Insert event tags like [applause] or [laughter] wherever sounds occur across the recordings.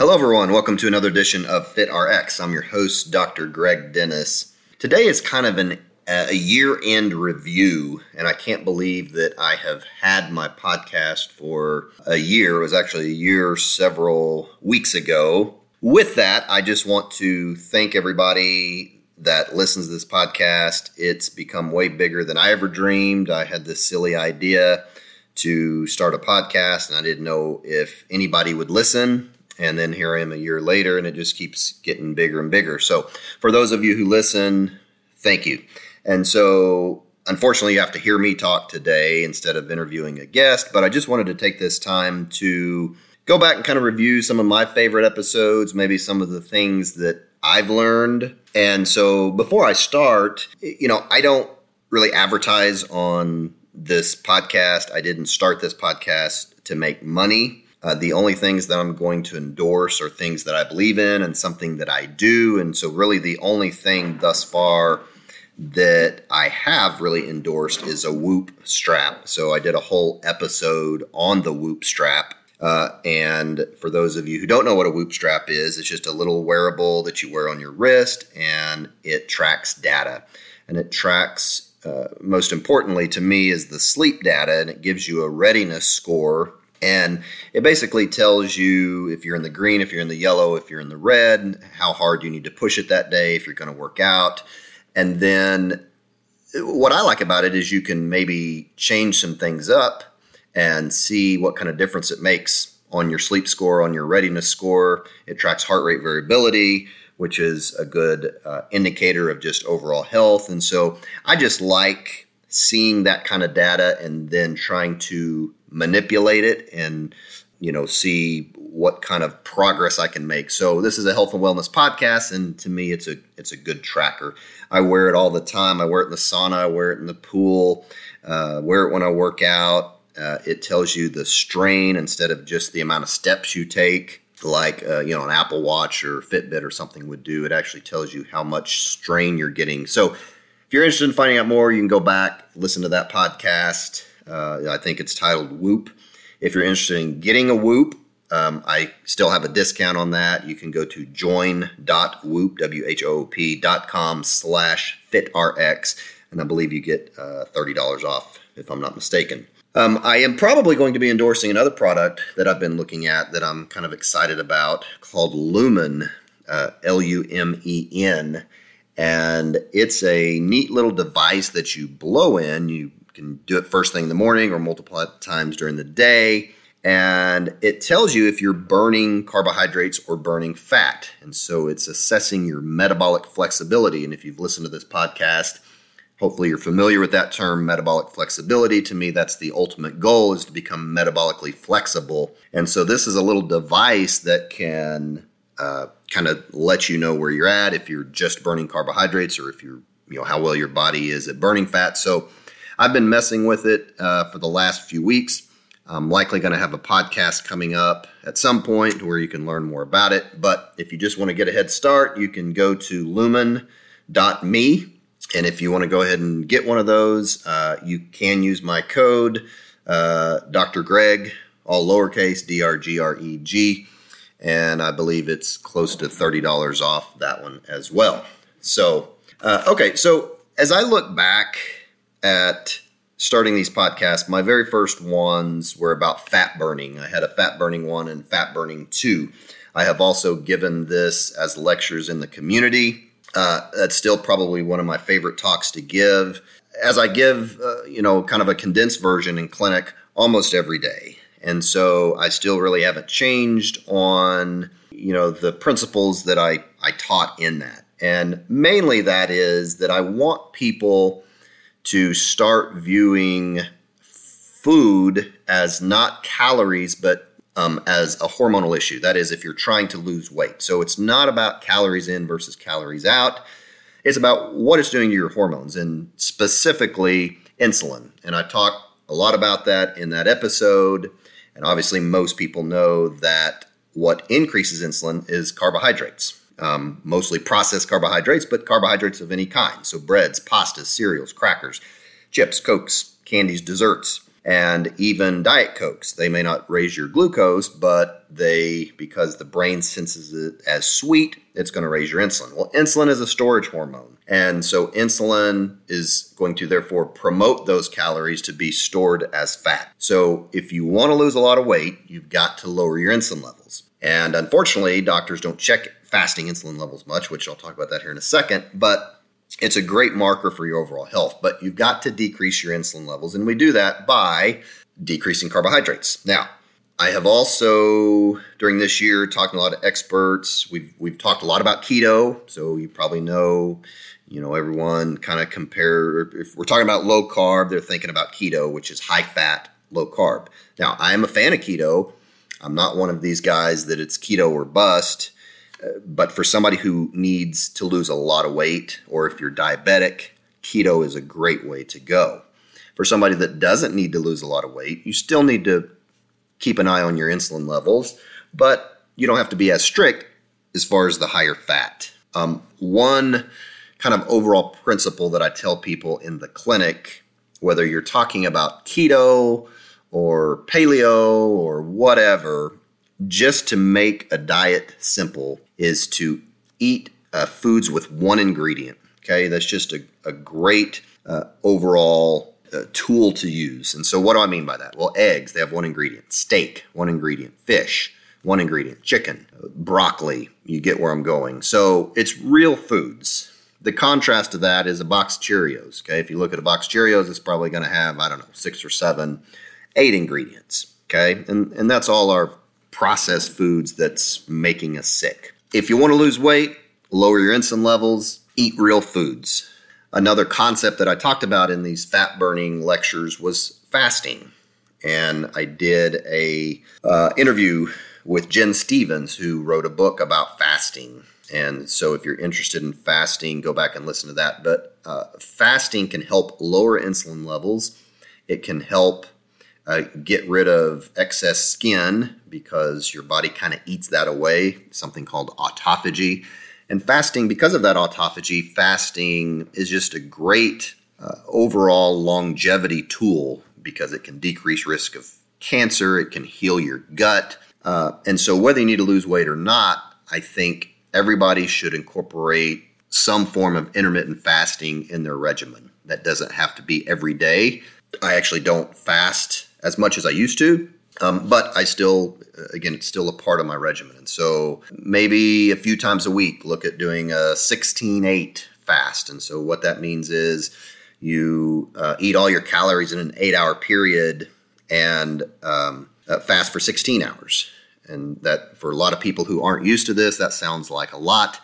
Hello, everyone. Welcome to another edition of FitRx. I'm your host, Dr. Greg Dennis. Today is kind of an, a year end review, and I can't believe that I have had my podcast for a year. It was actually a year several weeks ago. With that, I just want to thank everybody that listens to this podcast. It's become way bigger than I ever dreamed. I had this silly idea to start a podcast, and I didn't know if anybody would listen and then here I am a year later, and it just keeps getting bigger and bigger. So, for those of you who listen, thank you. And so, unfortunately, you have to hear me talk today instead of interviewing a guest, but I just wanted to take this time to go back and kind of review some of my favorite episodes, maybe some of the things that I've learned. And so, before I start, you know, I don't really advertise on this podcast. I didn't start this podcast to make money. Uh, the only things that I'm going to endorse are things that I believe in and something that I do. And so, really, the only thing thus far that I have really endorsed is a Whoop strap. So, I did a whole episode on the Whoop strap. Uh, and for those of you who don't know what a Whoop strap is, it's just a little wearable that you wear on your wrist and it tracks data. And it tracks, uh, most importantly to me, is the sleep data and it gives you a readiness score and it basically tells you if you're in the green, if you're in the yellow, if you're in the red, how hard you need to push it that day, if you're going to work out. And then what I like about it is you can maybe change some things up and see what kind of difference it makes on your sleep score, on your readiness score. It tracks heart rate variability, which is a good uh, indicator of just overall health. And so I just like seeing that kind of data and then trying to manipulate it and you know see what kind of progress I can make. So this is a health and wellness podcast, and to me, it's a it's a good tracker. I wear it all the time. I wear it in the sauna. I wear it in the pool. Uh, wear it when I work out. Uh, it tells you the strain instead of just the amount of steps you take, like uh, you know an Apple Watch or Fitbit or something would do. It actually tells you how much strain you're getting. So if you're interested in finding out more, you can go back listen to that podcast. Uh, I think it's titled Whoop. If you're interested in getting a Whoop, um, I still have a discount on that. You can go to join.whoop, W-H-O-O-P dot com slash fitrx, and I believe you get uh, $30 off, if I'm not mistaken. Um, I am probably going to be endorsing another product that I've been looking at that I'm kind of excited about called Lumen, uh, L U M E N. And it's a neat little device that you blow in. You can do it first thing in the morning or multiple times during the day. And it tells you if you're burning carbohydrates or burning fat. And so it's assessing your metabolic flexibility. And if you've listened to this podcast, hopefully you're familiar with that term metabolic flexibility to me that's the ultimate goal is to become metabolically flexible and so this is a little device that can uh, kind of let you know where you're at if you're just burning carbohydrates or if you're you know how well your body is at burning fat so I've been messing with it uh, for the last few weeks. I'm likely going to have a podcast coming up at some point where you can learn more about it. But if you just want to get a head start, you can go to lumen.me. And if you want to go ahead and get one of those, uh, you can use my code, uh, Dr. Greg, all lowercase, D R G R E G. And I believe it's close to $30 off that one as well. So, uh, okay, so as I look back at starting these podcasts, my very first ones were about fat burning. I had a fat burning one and fat burning two. I have also given this as lectures in the community. Uh, that's still probably one of my favorite talks to give. As I give, uh, you know, kind of a condensed version in clinic almost every day. And so I still really haven't changed on, you know, the principles that I, I taught in that. And mainly that is that I want people to start viewing food as not calories, but um, as a hormonal issue. That is, if you're trying to lose weight. So it's not about calories in versus calories out. It's about what it's doing to your hormones and specifically insulin. And I talk a lot about that in that episode. And obviously, most people know that what increases insulin is carbohydrates, um, mostly processed carbohydrates, but carbohydrates of any kind. So, breads, pastas, cereals, crackers, chips, cokes, candies, desserts and even diet cokes. They may not raise your glucose but they because the brain senses it as sweet it's going to raise your insulin. Well insulin is a storage hormone and so insulin is going to therefore promote those calories to be stored as fat. So if you want to lose a lot of weight you've got to lower your insulin levels. And unfortunately doctors don't check fasting insulin levels much which i'll talk about that here in a second but it's a great marker for your overall health, but you've got to decrease your insulin levels. And we do that by decreasing carbohydrates. Now, I have also during this year talking to a lot of experts. We've we've talked a lot about keto, so you probably know, you know, everyone kind of compare if we're talking about low carb, they're thinking about keto, which is high fat, low carb. Now, I am a fan of keto. I'm not one of these guys that it's keto or bust but for somebody who needs to lose a lot of weight, or if you're diabetic, keto is a great way to go. For somebody that doesn't need to lose a lot of weight, you still need to keep an eye on your insulin levels, but you don't have to be as strict as far as the higher fat. Um, one kind of overall principle that I tell people in the clinic, whether you're talking about keto or paleo or whatever, just to make a diet simple is to eat uh, foods with one ingredient. Okay, that's just a, a great uh, overall uh, tool to use. And so, what do I mean by that? Well, eggs, they have one ingredient, steak, one ingredient, fish, one ingredient, chicken, broccoli. You get where I'm going. So, it's real foods. The contrast to that is a box of Cheerios. Okay, if you look at a box of Cheerios, it's probably going to have, I don't know, six or seven, eight ingredients. Okay, and, and that's all our processed foods that's making us sick. If you want to lose weight, lower your insulin levels, eat real foods. Another concept that I talked about in these fat burning lectures was fasting. And I did a uh, interview with Gin Stephens, who wrote a book about fasting. And so, if you're interested in fasting, go back and listen to that. But uh, fasting can help lower insulin levels. It can help uh, get rid of excess skin because your body kind of eats that away, something called autophagy. And fasting, because of that autophagy, fasting is just a great uh, overall longevity tool because it can decrease risk of cancer, it can heal your gut. Uh, and so, whether you need to lose weight or not, I think everybody should incorporate some form of intermittent fasting in their regimen. That doesn't have to be every day. I actually don't fast as much as I used to. Um, but I still, uh, again, it's still a part of my regimen. And so maybe a few times a week, look at doing a 16 8 fast. And so what that means is you uh, eat all your calories in an eight hour period and um, uh, fast for 16 hours. And that for a lot of people who aren't used to this, that sounds like a lot,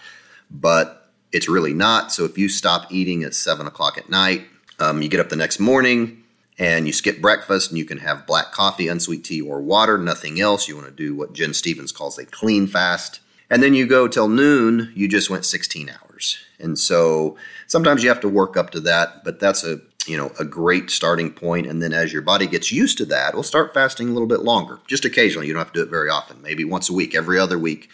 but it's really not. So if you stop eating at seven o'clock at night, um, you get up the next morning, and you skip breakfast and you can have black coffee, unsweet tea, or water, nothing else. You want to do what Gin Stephens calls a clean fast. And then you go till noon, you just went 16 hours. And so sometimes you have to work up to that, but that's a you know a great starting point and then as your body gets used to that we'll start fasting a little bit longer just occasionally you don't have to do it very often maybe once a week every other week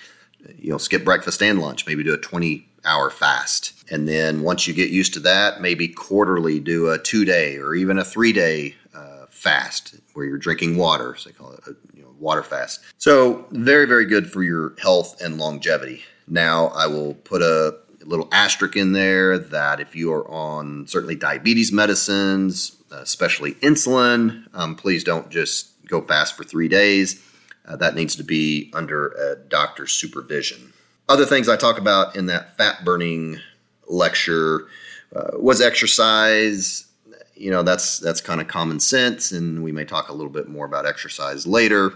you know skip breakfast and lunch maybe do a 20 hour fast. And then once you get used to that, maybe quarterly do a two day or even a three day uh, fast where you're drinking water. So they call it a you know, water fast. So very, very good for your health and longevity. Now I will put a little asterisk in there that if you are on certainly diabetes medicines, especially insulin, um, please don't just go fast for three days. Uh, that needs to be under a doctor's supervision. Other things I talk about in that fat burning lecture uh, was exercise. You know, that's that's kind of common sense, and we may talk a little bit more about exercise later.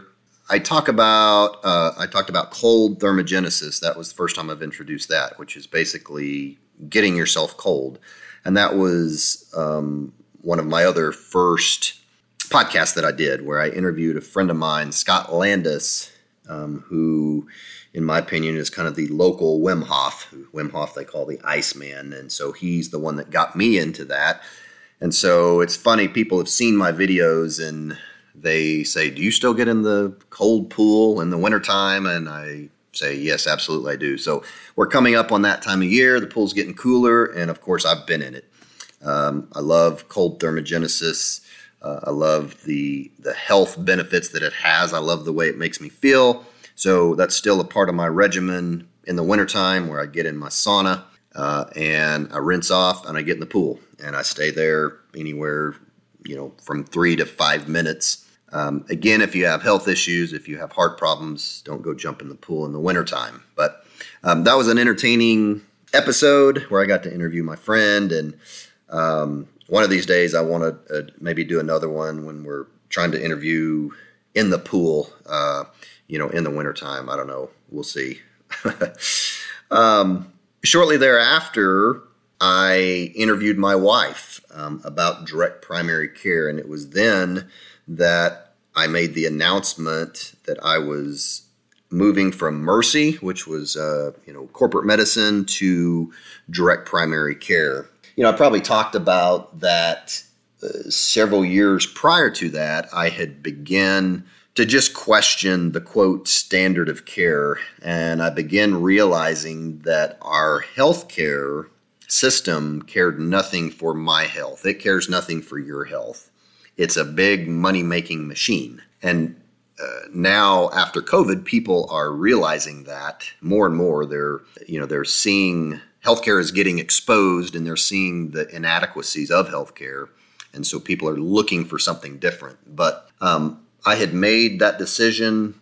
I talk about uh, I talked about cold thermogenesis. That was the first time I've introduced that, which is basically getting yourself cold, and that was um, one of my other first podcasts that I did where I interviewed a friend of mine, Scott Landis, um, who, in my opinion, is kind of the local Wim Hof. Wim Hof they call the Iceman, and so he's the one that got me into that. And so it's funny, people have seen my videos and they say, Do you still get in the cold pool in the wintertime? And I say, Yes, absolutely, I do. So we're coming up on that time of year. The pool's getting cooler, and of course, I've been in it. Um, I love cold thermogenesis. Uh, I love the the health benefits that it has. I love the way it makes me feel. So that's still a part of my regimen in the wintertime where I get in my sauna uh, and I rinse off and I get in the pool and I stay there anywhere, you know, from three to five minutes. Um, again, if you have health issues, if you have heart problems, don't go jump in the pool in the wintertime. But um, that was an entertaining episode where I got to interview my friend. And um, one of these days, I want to uh, maybe do another one when we're trying to interview in the pool, uh, you know, in the wintertime. I don't know. We'll see. [laughs] Um, shortly thereafter, I interviewed my wife um, about direct primary care, and it was then that I made the announcement that I was moving from Mercy, which was uh, you know corporate medicine, to direct primary care. You know, I probably talked about that uh, several years prior to that. I had begun to just question the quote standard of care, and I began realizing that our healthcare system cared nothing for my health. It cares nothing for your health. It's a big money making machine. And uh, now after COVID, people are realizing that more and more. They're you know they're seeing healthcare is getting exposed, and they're seeing the inadequacies of healthcare, and so people are looking for something different. But um, I had made that decision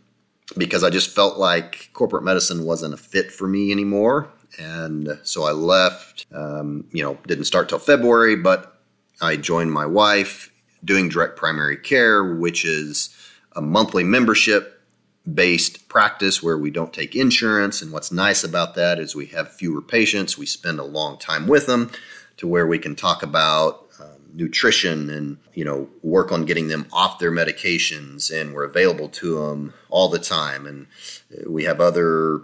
because I just felt like corporate medicine wasn't a fit for me anymore, and so I left. Um, you know, didn't start till February, but I joined my wife doing direct primary care, which is a monthly membership based practice where we don't take insurance. And what's nice about that is we have fewer patients. We spend a long time with them to where we can talk about nutrition and you know work on getting them off their medications and we're available to them all the time. And uh, we have other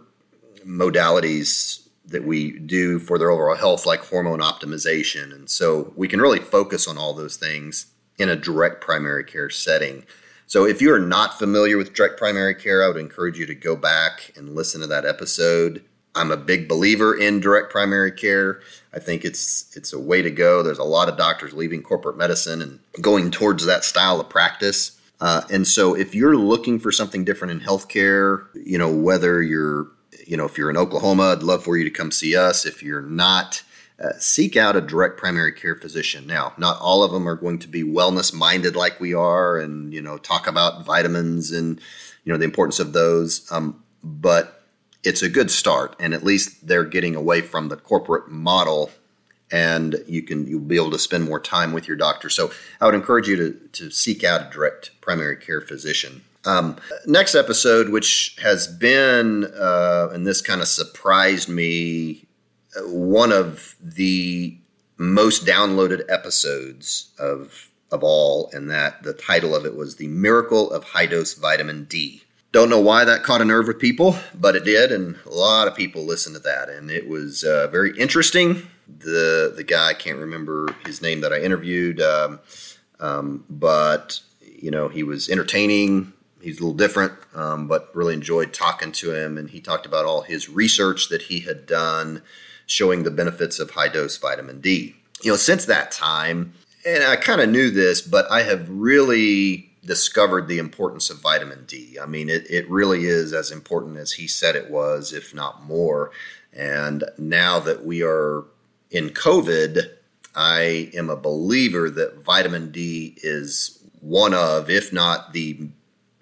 modalities that we do for their overall health like hormone optimization. And so we can really focus on all those things in a direct primary care setting. So if you are not familiar with direct primary care, I would encourage you to go back and listen to that episode. I'm a big believer in direct primary care. I think it's it's a way to go. There's a lot of doctors leaving corporate medicine and going towards that style of practice. Uh, and so if you're looking for something different in healthcare, you know, whether you're, you know, if you're in Oklahoma, I'd love for you to come see us. If you're not, uh, seek out a direct primary care physician. Now, not all of them are going to be wellness minded like we are, and you know, talk about vitamins and you know the importance of those. Um, but it's a good start, and at least they're getting away from the corporate model, and you can you'll be able to spend more time with your doctor. So, I would encourage you to to seek out a direct primary care physician. Um, next episode, which has been, uh, and this kind of surprised me one of the most downloaded episodes of of all, and that the title of it was "The Miracle of High Dose Vitamin D." Don't know why that caught a nerve with people, but it did, and a lot of people listened to that, and it was uh, very interesting. The the guy I can't remember his name that I interviewed, um, um, but you know he was entertaining. He's a little different, um, but really enjoyed talking to him, and he talked about all his research that he had done showing the benefits of high dose vitamin D. You know, since that time, and I kind of knew this, but I have really discovered the importance of vitamin D. I mean, it, it really is as important as he said it was, if not more. And now that we are in COVID, I am a believer that vitamin D is one of, if not the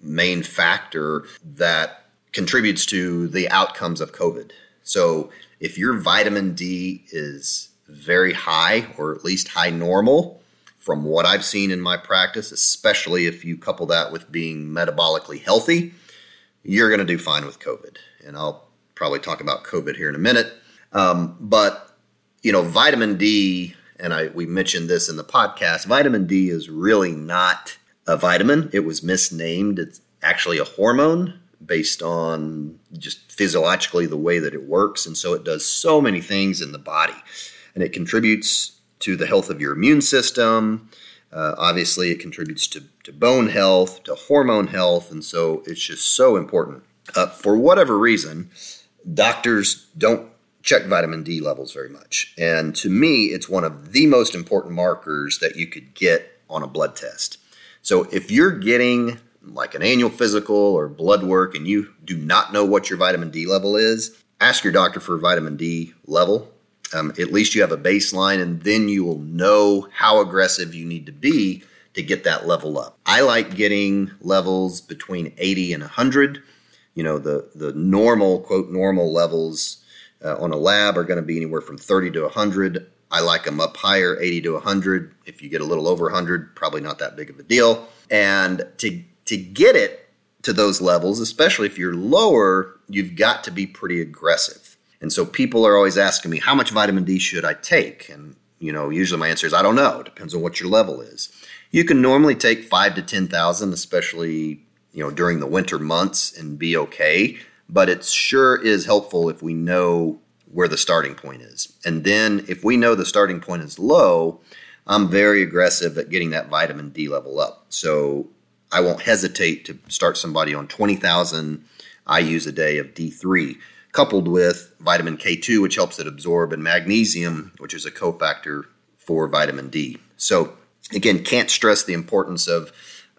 main factor that contributes to the outcomes of COVID. So if your vitamin D is very high or at least high normal, from what I've seen in my practice, especially if you couple that with being metabolically healthy, you're going to do fine with COVID. And I'll probably talk about COVID here in a minute. Um, but you know, vitamin D, and I we mentioned this in the podcast. Vitamin D is really not a vitamin. It was misnamed. It's actually a hormone based on just physiologically the way that it works. And so it does so many things in the body. And it contributes to the health of your immune system. Uh, obviously, it contributes to, to bone health, to hormone health. And so it's just so important. Uh, for whatever reason, doctors don't check vitamin D levels very much. And to me, it's one of the most important markers that you could get on a blood test. So if you're getting like an annual physical or blood work and you do not know what your vitamin D level is, ask your doctor for a vitamin D level. Um, at least you have a baseline, and then you will know how aggressive you need to be to get that level up. I like getting levels between 80 and 100. You know, the, the normal, quote, normal levels uh, on a lab are going to be anywhere from 30 to 100. I like them up higher, 80 to 100. If you get a little over 100, probably not that big of a deal. And to to get it to those levels, especially if you're lower, you've got to be pretty aggressive. And so people are always asking me, how much vitamin D should I take? And you know, usually my answer is I don't know. It depends on what your level is. You can normally take five to ten thousand, especially you know during the winter months, and be okay. But it sure is helpful if we know where the starting point is. And then if we know the starting point is low, I'm very aggressive at getting that vitamin D level up. So I won't hesitate to start somebody on 20,000 IUs a day of D3, coupled with vitamin K2, which helps it absorb, and magnesium, which is a cofactor for vitamin D. So, again, can't stress the importance of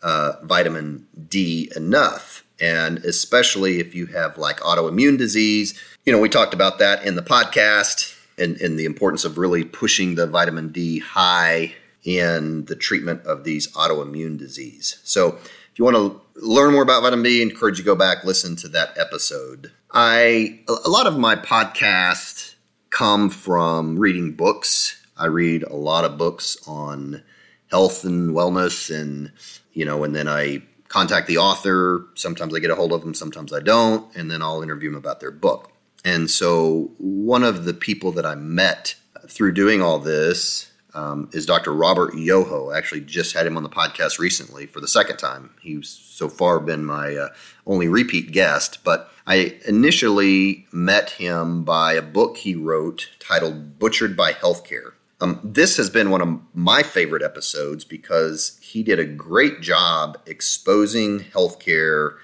uh, vitamin D enough. And especially if you have like autoimmune disease, you know, we talked about that in the podcast and, and the importance of really pushing the vitamin D high in the treatment of these autoimmune disease. So, if you want to learn more about vitamin D, I encourage you to go back listen to that episode. I a lot of my podcasts come from reading books. I read a lot of books on health and wellness, and you know, and then I contact the author. Sometimes I get a hold of them, sometimes I don't, and then I'll interview them about their book. And so, one of the people that I met through doing all this um, is Dr. Robert Yoho. I actually just had him on the podcast recently for the second time. He's so far been my uh, only repeat guest, but I initially met him by a book he wrote titled Butchered by Healthcare. Um, this has been one of my favorite episodes because he did a great job exposing healthcare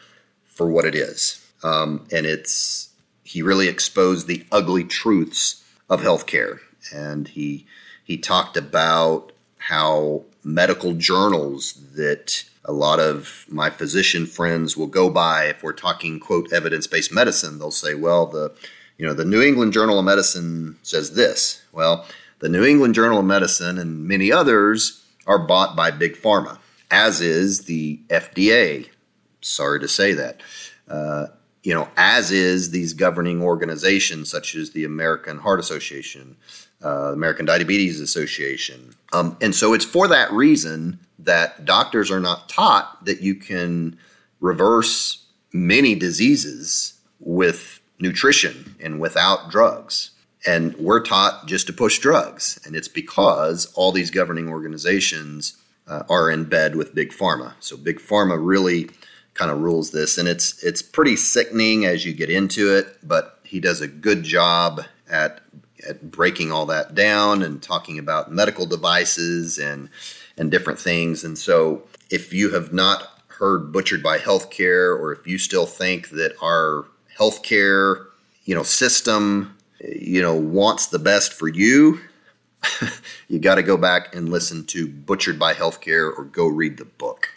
for what it is. Um, and it's he really exposed the ugly truths of healthcare. And he he talked about how medical journals that a lot of my physician friends will go by if we're talking quote evidence-based medicine they'll say well the you know the New England Journal of Medicine says this. Well the New England Journal of Medicine and many others are bought by big pharma as is the FDA sorry to say that. Uh, you know as is these governing organizations such as the American Heart Association uh, American Diabetes Association. Um, and so it's for that reason that doctors are not taught that you can reverse many diseases with nutrition and without drugs. And we're taught just to push drugs. And it's because all these governing organizations uh, are in bed with Big Pharma. So Big Pharma really kind of rules this. And it's, it's pretty sickening as you get into it, but he does a good job at at breaking all that down and talking about medical devices and and different things. And so, if you have not heard butchered by healthcare, or if you still think that our healthcare, you know, system, you know, wants the best for you, [laughs] you got to go back and listen to Butchered by Healthcare or go read the book.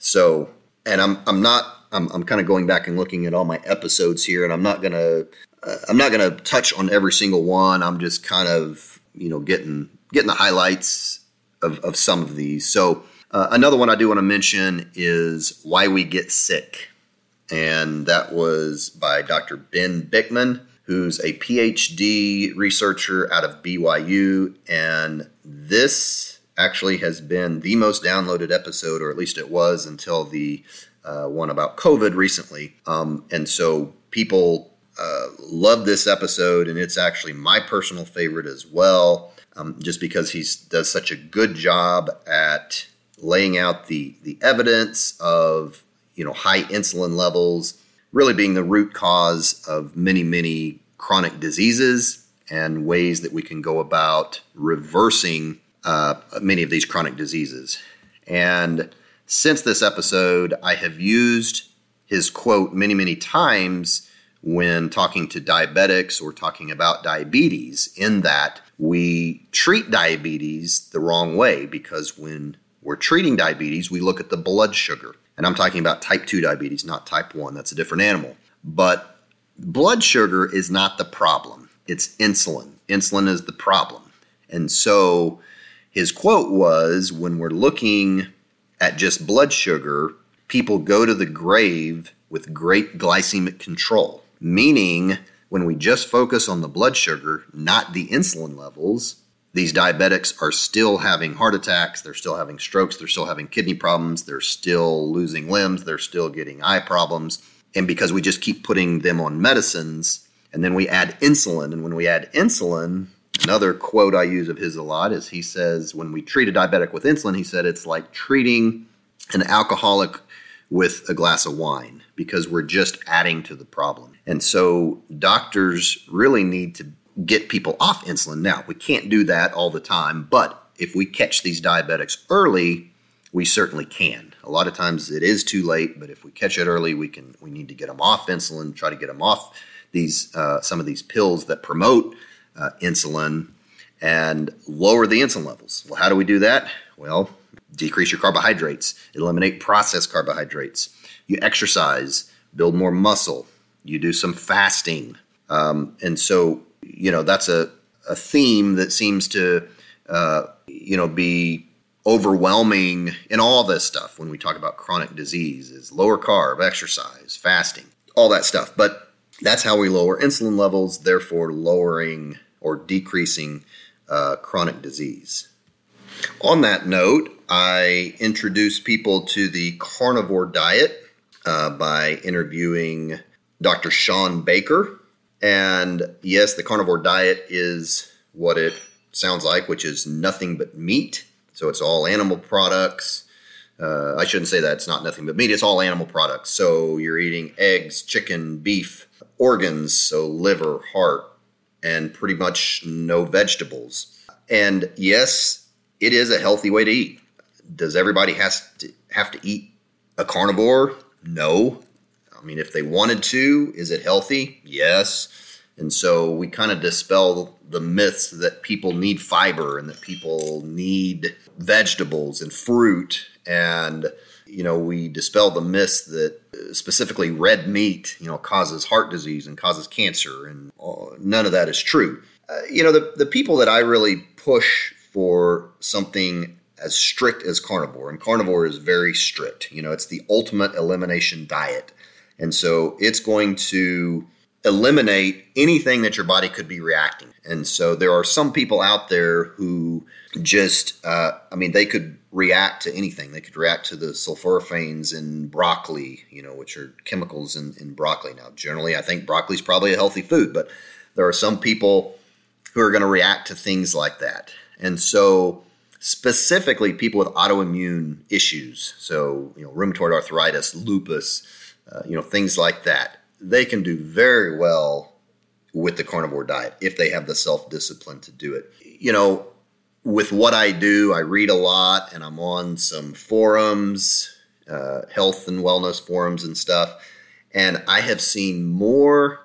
So, and I'm I'm not I'm, I'm kind of going back and looking at all my episodes here, and I'm not going to uh, I'm not going to touch on every single one. I'm just kind of you know getting getting the highlights of, of some of these. So uh, another one I do want to mention is why we get sick, and that was by Dr. Ben Bikman, who's a PhD researcher out of BYU, and this actually has been the most downloaded episode, or at least it was until the uh, one about COVID recently. Um, and so people uh, love this episode, and it's actually my personal favorite as well, um, just because he does such a good job at laying out the the evidence of you know high insulin levels really being the root cause of many many chronic diseases and ways that we can go about reversing uh, many of these chronic diseases. And since this episode, I have used his quote many, many times when talking to diabetics or talking about diabetes, in that we treat diabetes the wrong way because when we're treating diabetes, we look at the blood sugar. And I'm talking about type 2 diabetes, not type 1. That's a different animal. But blood sugar is not the problem, it's insulin. Insulin is the problem. And so his quote was when we're looking at just blood sugar, people go to the grave with great glycemic control, meaning when we just focus on the blood sugar, not the insulin levels, these diabetics are still having heart attacks, they're still having strokes, they're still having kidney problems, they're still losing limbs, they're still getting eye problems. And because we just keep putting them on medicines, and then we add insulin, and when we add insulin, another quote I use of his a lot is he says, when we treat a diabetic with insulin, he said it's like treating an alcoholic with a glass of wine because we're just adding to the problem. And so doctors really need to get people off insulin. Now, we can't do that all the time, but if we catch these diabetics early, we certainly can. A lot of times it is too late, but if we catch it early, we can we need to get them off insulin, try to get them off these uh, some of these pills that promote uh, insulin and lower the insulin levels. Well, how do we do that? Well, decrease your carbohydrates, eliminate processed carbohydrates. You exercise, build more muscle. You do some fasting, um, and so you know that's a, a theme that seems to uh, you know be overwhelming in all this stuff when we talk about chronic disease is lower carb exercise fasting all that stuff. But that's how we lower insulin levels therefore lowering or decreasing uh, chronic disease. On that note i introduce people to the carnivore diet uh, by interviewing dr shawn baker and yes, the carnivore diet is what it sounds like, which is nothing but meat. So it's all animal products. Uh, I shouldn't say that it's not nothing but meat. It's all animal products. So you're eating eggs, chicken, beef, organs, so liver, heart, and pretty much no vegetables. And yes, it is a healthy way to eat. Does everybody has to have to eat a carnivore? No. I mean, if they wanted to, is it healthy? Yes. And so we kind of dispel the myths that people need fiber and that people need vegetables and fruit. And, you know, we dispel the myths that specifically red meat, you know, causes heart disease and causes cancer. And uh, none of that is true. Uh, you know, the, the people that I really push for something as strict as carnivore, and carnivore is very strict, you know, it's the ultimate elimination diet. And so it's going to eliminate anything that your body could be reacting. And so there are some people out there who just, uh, I mean, they could react to anything. They could react to the sulforaphanes in broccoli, you know, which are chemicals in, in broccoli. Now, generally, I think broccoli is probably a healthy food, but there are some people who are going to react to things like that. And so, specifically, people with autoimmune issues, so, you know, rheumatoid arthritis, lupus, uh, you know, things like that. They can do very well with the carnivore diet if they have the self discipline to do it. You know, with what I do, I read a lot and I'm on some forums, uh, health and wellness forums and stuff. And I have seen more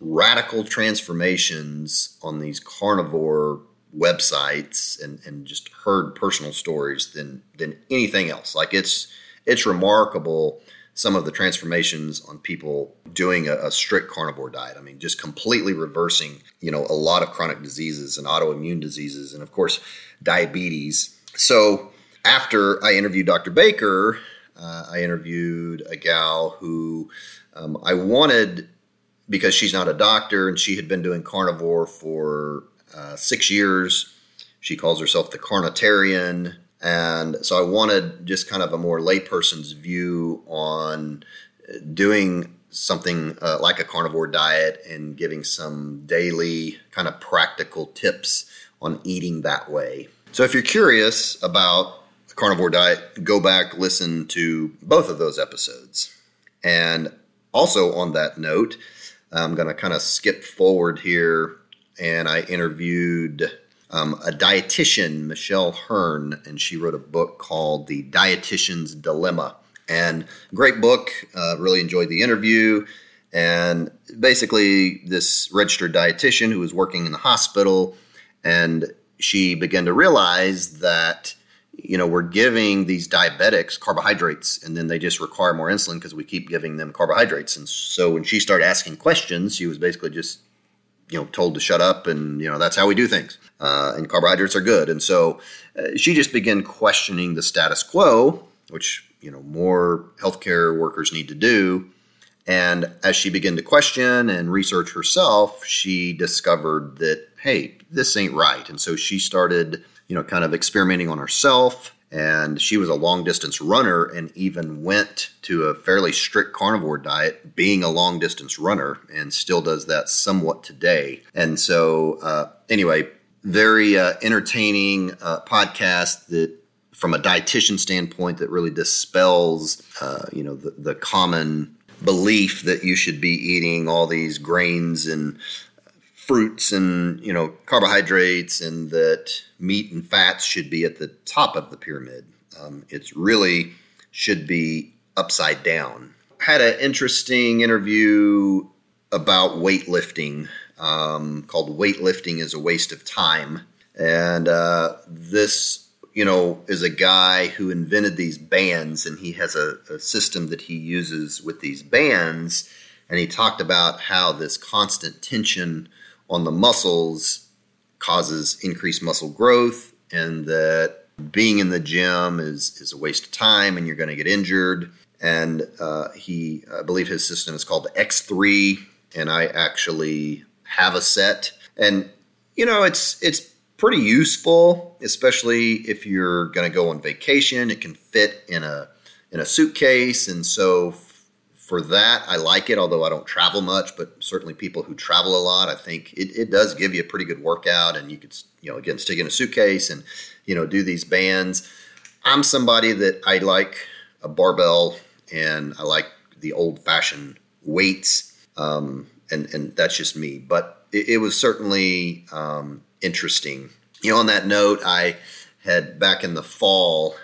radical transformations on these carnivore websites and, and just heard personal stories than than anything else. Like it's it's remarkable some of the transformations on people doing a, a, strict carnivore diet. I mean, just completely reversing, you know, a lot of chronic diseases and autoimmune diseases, and of course, diabetes. So after I interviewed Dr. Baker, uh, I interviewed a gal who um, I wanted because she's not a doctor and she had been doing carnivore for uh, six years. She calls herself the carnitarian. And so I wanted just kind of a more layperson's view on doing something uh, like a carnivore diet and giving some daily kind of practical tips on eating that way. So if you're curious about carnivore diet, go back, listen to both of those episodes. And also on that note, I'm going to kind of skip forward here. And I interviewed um, a dietitian, Michelle Hurn, and she wrote a book called The Dietitian's Dilemma. And great book. Uh, really enjoyed the interview. And basically, this registered dietitian who was working in the hospital, and she began to realize that you know we're giving these diabetics carbohydrates and then they just require more insulin because we keep giving them carbohydrates and so when she started asking questions she was basically just you know told to shut up and you know that's how we do things uh, and carbohydrates are good and so uh, she just began questioning the status quo which you know more healthcare workers need to do and as she began to question and research herself, she discovered that, hey, this ain't right. And so she started, you know, kind of experimenting on herself. And she was a long distance runner and even went to a fairly strict carnivore diet, being a long distance runner, and still does that somewhat today. And so, uh, anyway, very uh, entertaining uh, podcast that from a dietitian standpoint that really dispels uh, you know the, the common belief that you should be eating all these grains and fruits and you know carbohydrates and that meat and fats should be at the top of the pyramid. Um, it's really should be upside down. Had an interesting interview about weightlifting um, called weightlifting is a waste of time and uh, this you know, is a guy who invented these bands, and he has a, a, system that he uses with these bands. And he talked about how this constant tension on the muscles causes increased muscle growth, and that being in the gym is is a waste of time, and you're going to get injured. And uh, he, I believe, his system is called X3, and I actually have a set. And you know, it's it's pretty useful, especially if you're going to go on vacation. It can fit in a in a suitcase, and so for that, I like it. Although I don't travel much, but certainly people who travel a lot, I think it, it does give you a pretty good workout, and you could you know again stick in a suitcase and you know do these bands. I'm somebody that I like a barbell, and I like the old fashioned weights. Um, and and that's just me. But it, it was certainly um, interesting. You know, on that note, I had back in the fall,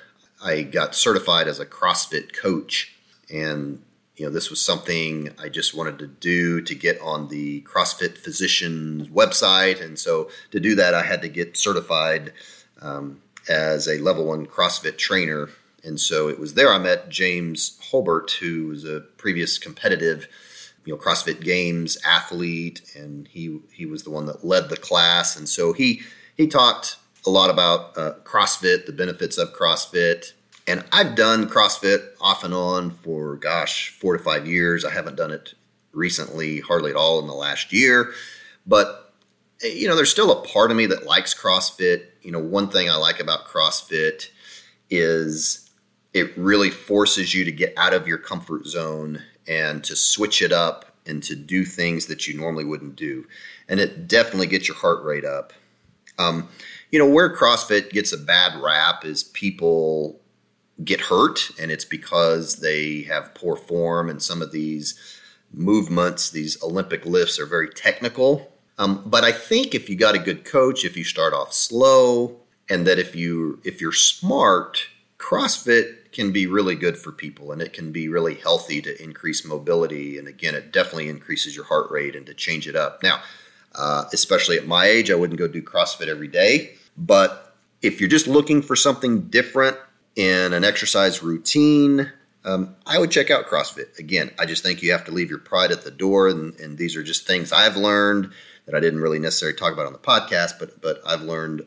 I got certified as a CrossFit coach, and you know, this was something I just wanted to do to get on the CrossFit Physicians website, and so to do that, I had to get certified um, as a level one CrossFit trainer. And so it was there I met James Holbert, who was a previous competitive you know CrossFit Games athlete, and he he was the one that led the class, and so he he talked a lot about uh, CrossFit, the benefits of CrossFit, and I've done CrossFit off and on for gosh four to five years. I haven't done it recently, hardly at all in the last year, but you know there's still a part of me that likes CrossFit. You know, one thing I like about CrossFit is it really forces you to get out of your comfort zone and to switch it up and to do things that you normally wouldn't do. And it definitely gets your heart rate up. Um, you know, where CrossFit gets a bad rap is people get hurt, and it's because they have poor form, and some of these movements, these Olympic lifts, are very technical. Um, but I think if you got a good coach, if you start off slow, and that if you if you're smart, CrossFit can be really good for people and it can be really healthy to increase mobility. And again, it definitely increases your heart rate and to change it up. Now, uh, especially at my age, I wouldn't go do CrossFit every day. But if you're just looking for something different in an exercise routine, um, I would check out CrossFit. Again, I just think you have to leave your pride at the door. And, and these are just things I've learned that I didn't really necessarily talk about on the podcast, but, but I've learned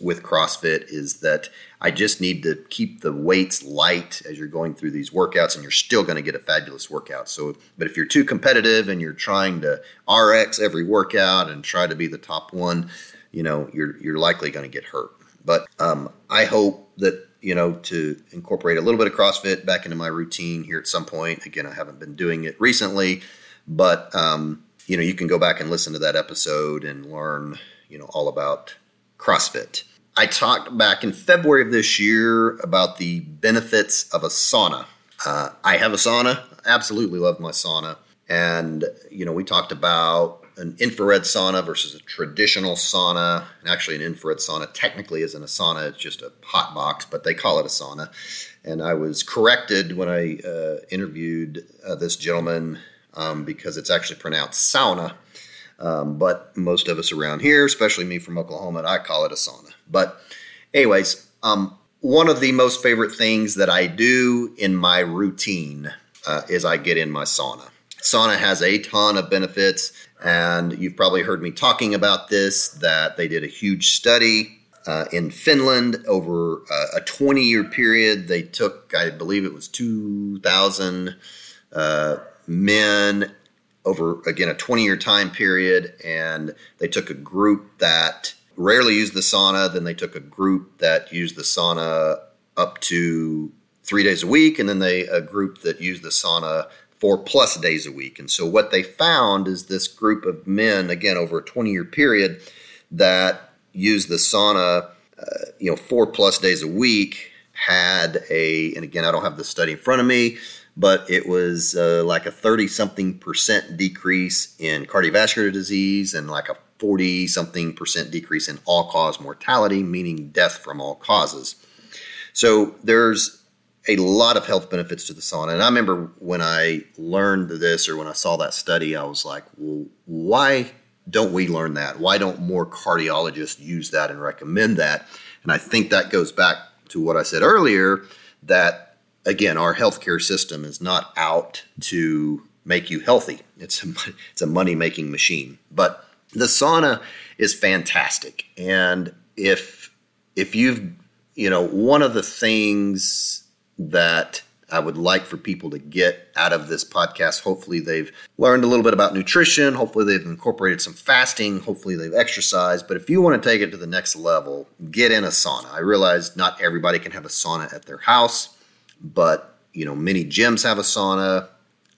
with CrossFit is that I just need to keep the weights light as you're going through these workouts, and you're still going to get a fabulous workout. So, but if you're too competitive and you're trying to RX every workout and try to be the top one, you know, you're you're likely going to get hurt. But um, I hope that you know to incorporate a little bit of CrossFit back into my routine here at some point. Again, I haven't been doing it recently, but um, you know, you can go back and listen to that episode and learn, you know, all about CrossFit. I talked back in February of this year about the benefits of a sauna. Uh, I have a sauna. Absolutely love my sauna. And, you know, we talked about an infrared sauna versus a traditional sauna. And actually, an infrared sauna technically isn't a sauna, it's just a hot box, but they call it a sauna. And I was corrected when I uh, interviewed uh, this gentleman um, because it's actually pronounced sauna. Um, but most of us around here, especially me from Oklahoma, I call it a sauna. But, anyways, um, one of the most favorite things that I do in my routine uh, is I get in my sauna. Sauna has a ton of benefits, and you've probably heard me talking about this that they did a huge study uh, in Finland over uh, a 20 year period. They took, I believe it was 2,000 uh, men over, again, a 20 year time period, and they took a group that rarely used the sauna, then they took a group that used the sauna up to three days a week, and then they a group that used the sauna four plus days a week. And so what they found is this group of men, again, over a 20 year period, that used the sauna, uh, you know, four plus days a week had a, and again, I don't have the study in front of me, but it was uh, like a 30 something percent decrease in cardiovascular disease and like a 40 something percent decrease in all cause mortality, meaning death from all causes. So there's a lot of health benefits to the sauna. And I remember when I learned this or when I saw that study, I was like, well, why don't we learn that? Why don't more cardiologists use that and recommend that? And I think that goes back to what I said earlier that, again, our healthcare system is not out to make you healthy. It's a, [laughs] it's a money making machine. But the sauna is fantastic. And if, if you've, you know, one of the things that I would like for people to get out of this podcast. Hopefully, they've learned a little bit about nutrition. Hopefully, they've incorporated some fasting. Hopefully, they've exercised. But if you want to take it to the next level, get in a sauna. I realize not everybody can have a sauna at their house, but you know, many gyms have a sauna.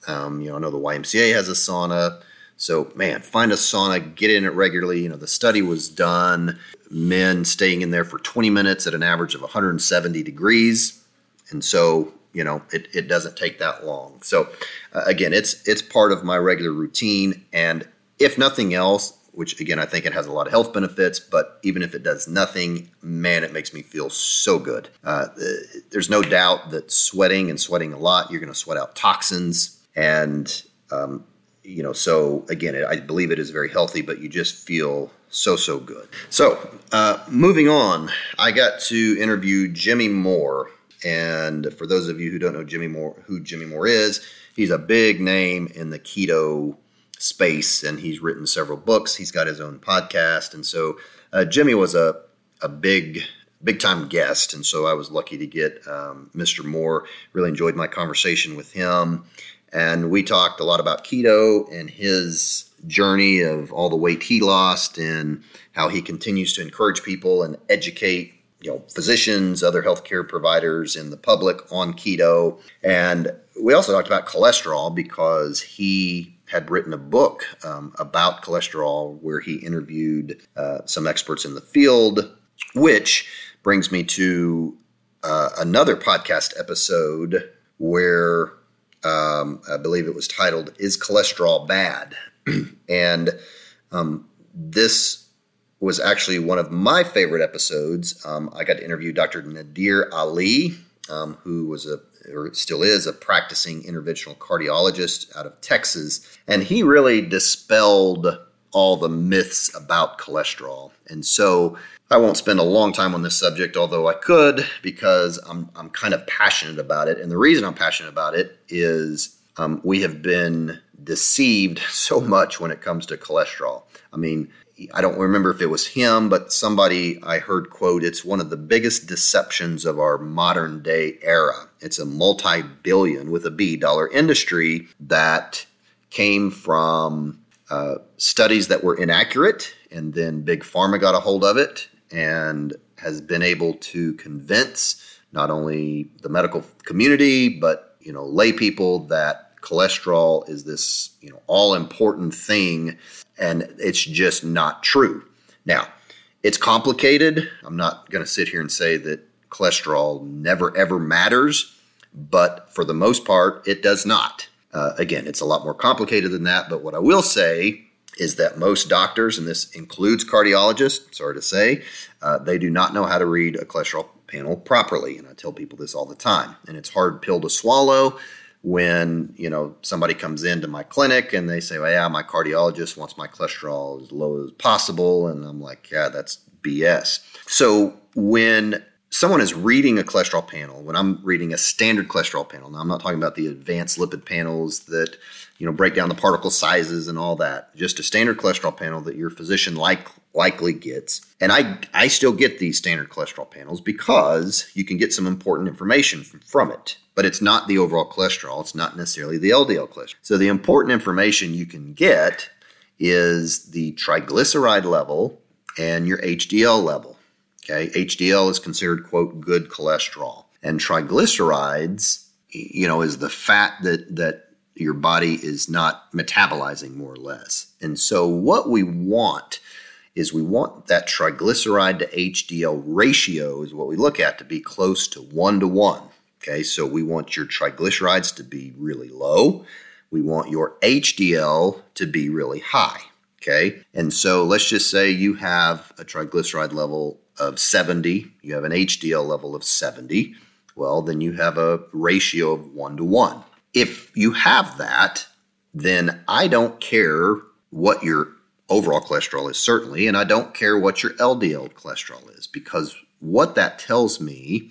Um, you know, I know the YMCA has a sauna. So, man, find a sauna, get in it regularly. You know, the study was done, men staying in there for 20 minutes at an average of 170 degrees and so you know it, it doesn't take that long so uh, again it's it's part of my regular routine and if nothing else which again i think it has a lot of health benefits but even if it does nothing man it makes me feel so good. Uh, there's no doubt that sweating and sweating a lot you're going to sweat out toxins and um, you know so again i believe it is very healthy but you just feel so so good. So uh, moving on i got to interview jimmy moore. And for those of you who don't know Jimmy Moore, who Jimmy Moore is, he's a big name in the keto space, and he's written several books. He's got his own podcast, and so uh, Jimmy was a a big big time guest, and so I was lucky to get um, Mr. Moore. Really enjoyed my conversation with him, and we talked a lot about keto and his journey of all the weight he lost and how he continues to encourage people and educate you know physicians, other healthcare providers, and the public on keto. And we also talked about cholesterol because he had written a book um, about cholesterol where he interviewed uh, some experts in the field, which brings me to uh, another podcast episode where um, I believe it was titled "Is Cholesterol Bad?" [clears throat] and um, this was actually one of my favorite episodes. Um, I got to interview Dr. Nadir Ali, um, who was a or still is a practicing interventional cardiologist out of Texas, and he really dispelled all the myths about cholesterol. And so I won't spend a long time on this subject, although I could because I'm I'm kind of passionate about it. And the reason I'm passionate about it is um, we have been deceived [laughs] so much when it comes to cholesterol. I mean, I don't remember if it was him, but somebody I heard quote, it's one of the biggest deceptions of our modern day era. It's a multi billion with a B dollar industry that came from uh, studies that were inaccurate, and then Big Pharma got a hold of it and has been able to convince not only the medical community, but you know, lay people that cholesterol is this you know all important thing and it's just not true now it's complicated. I'm not going to sit here and say that cholesterol never ever matters, but for the most part, it does not. Uh, again, it's a lot more complicated than that, but what I will say is that most doctors, and this includes cardiologists, sorry to say, uh, they do not know how to read a cholesterol panel properly. And I tell people this all the time. And it's hard pill to swallow when you know somebody comes into my clinic and they say, "Well, yeah, my cardiologist wants my cholesterol as low as possible," and I'm like, "Yeah, that's BS." So when someone is reading a cholesterol panel, when I'm reading a standard cholesterol panel, now I'm not talking about the advanced lipid panels that you know break down the particle sizes and all that, just a standard cholesterol panel that your physician like likely gets. And I I still get these standard cholesterol panels because you can get some important information from, from it. But it's not the overall cholesterol, it's not necessarily the LDL cholesterol. So the important information you can get is the triglyceride level and your HDL level. Okay, HDL is considered quote good cholesterol, and triglycerides, you know, is the fat that that your body is not metabolizing more or less. And so what we want is we want that triglyceride to HDL ratio is what we look at to be close to 1 to 1. Okay? So we want your triglycerides to be really low. We want your HDL to be really high. Okay? And so let's just say you have a triglyceride level of 70, you have an HDL level of 70, well, then you have a ratio of one to one. If you have that, then I don't care what your overall cholesterol is, certainly, and I don't care what your LDL cholesterol is, because what that tells me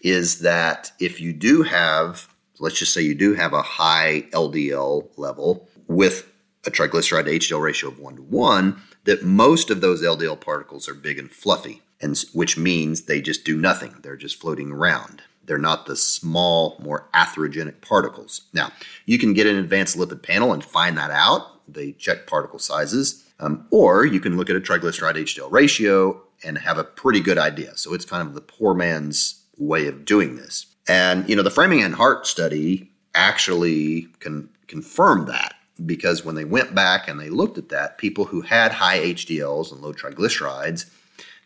is that if you do have, let's just say you do have a high LDL level with a triglyceride to HDL ratio of one to one, that most of those LDL particles are big and fluffy and which means they just do nothing. They're just floating around. They're not the small, more atherogenic particles. Now, you can get an advanced lipid panel and find that out. They check particle sizes, um, or you can look at a triglyceride HDL ratio and have a pretty good idea. So it's kind of the poor man's way of doing this. And you know, the Framingham Heart study actually can confirm that because when they went back and they looked at that, people who had high HDLs and low triglycerides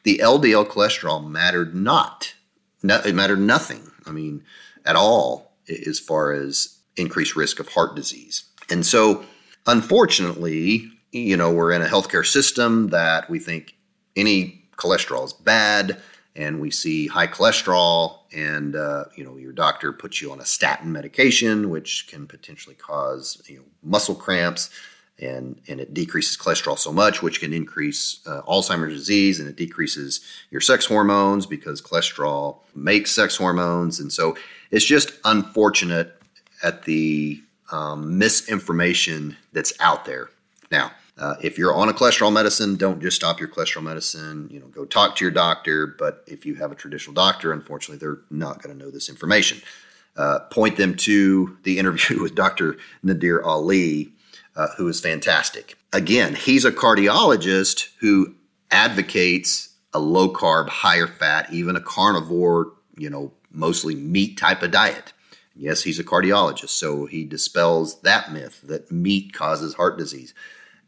the LDL cholesterol mattered not. No, it mattered nothing. I mean, at all as far as increased risk of heart disease. And so, unfortunately, you know, we're in a healthcare system that we think any cholesterol is bad, and we see high cholesterol, and uh, you know, your doctor puts you on a statin medication, which can potentially cause you know muscle cramps and and it decreases cholesterol so much, which can increase uh, Alzheimer's disease, and it decreases your sex hormones because cholesterol makes sex hormones, and so it's just unfortunate at the um, misinformation that's out there. Now, uh, if you're on a cholesterol medicine, don't just stop your cholesterol medicine. You know, go talk to your doctor. But if you have a traditional doctor, unfortunately, they're not going to know this information. Uh, point them to the interview [laughs] with Dr. Nadir Ali uh, who is fantastic. Again, he's a cardiologist who advocates a low carb, higher fat, even a carnivore, you know, mostly meat type of diet. Yes, he's a cardiologist, so he dispels that myth that meat causes heart disease.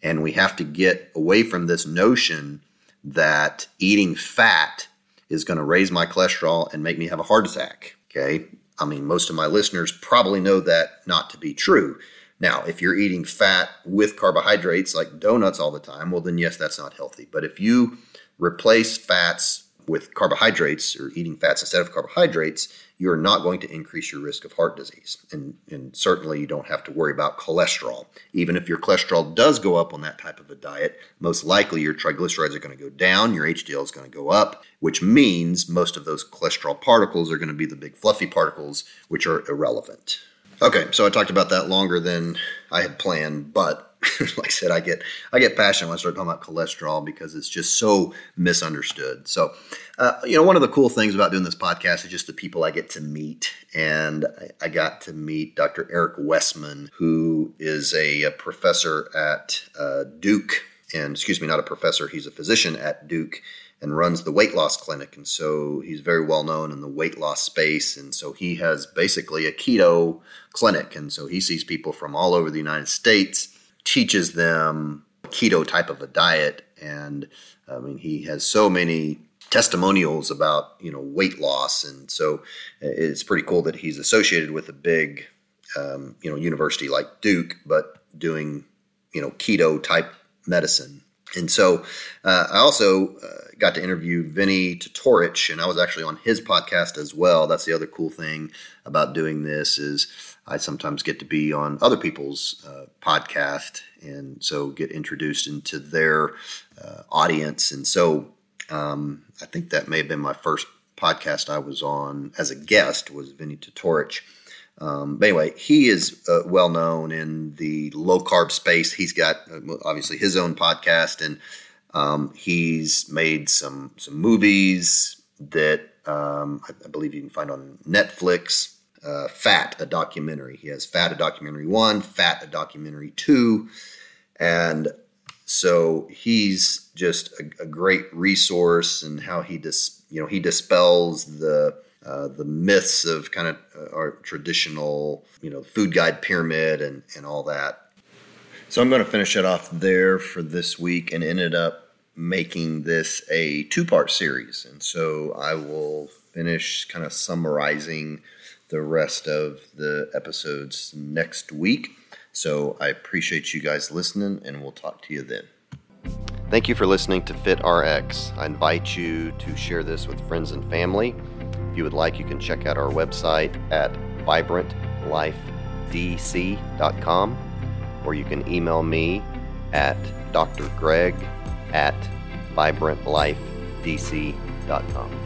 And we have to get away from this notion that eating fat is going to raise my cholesterol and make me have a heart attack. Okay. I mean, most of my listeners probably know that not to be true. Now, if you're eating fat with carbohydrates like donuts all the time, well, then yes, that's not healthy. But if you replace fats with carbohydrates or eating fats instead of carbohydrates, you're not going to increase your risk of heart disease. And, and certainly you don't have to worry about cholesterol. Even if your cholesterol does go up on that type of a diet, most likely your triglycerides are going to go down, your HDL is going to go up, which means most of those cholesterol particles are going to be the big fluffy particles, which are irrelevant. Okay, so I talked about that longer than I had planned, but [laughs] like I said, I get I get passionate when I start talking about cholesterol because it's just so misunderstood. So, uh, you know, one of the cool things about doing this podcast is just the people I get to meet, and I, I got to meet Dr. Eric Westman, who is a, a professor at uh, Duke, and excuse me, not a professor, he's a physician at Duke and runs the weight loss clinic. And so he's very well known in the weight loss space. And so he has basically a keto clinic. And so he sees people from all over the United States, teaches them keto type of a diet. and I mean he has so many testimonials about you know weight loss, and so it's pretty cool that he's associated with a big um, you know university like Duke, but doing you know keto type medicine. And so uh, I also uh, got to interview Vinnie Tortorich, and I was actually on his podcast as well. That's the other cool thing about doing this is I sometimes get to be on other people's uh, podcast, and so get introduced into their uh, audience. And so um, I think that may have been my first podcast I was on as a guest was Vinnie Tortorich. Um, but anyway, he is uh, well known in the low carb space. He's got uh, obviously his own podcast, and um, he's made some some movies that um, I, I, believe you can find on Netflix. Uh, Fat, a documentary. He has Fat, a documentary one, Fat, a documentary two, and so he's just a, a great resource and how he dis, you know he dispels the uh, the myths of kind of uh, our traditional, you know, food guide pyramid and, and all that. So I'm going to finish it off there for this week and ended up making this a two part series. And so I will finish kind of summarizing the rest of the episodes next week. So I appreciate you guys listening, and we'll talk to you then. Thank you for listening to FitRx. I invite you to share this with friends and family. If you would like, you can check out our website at vibrantlifedc.com or you can email me at drgreg at vibrantlifedc.com.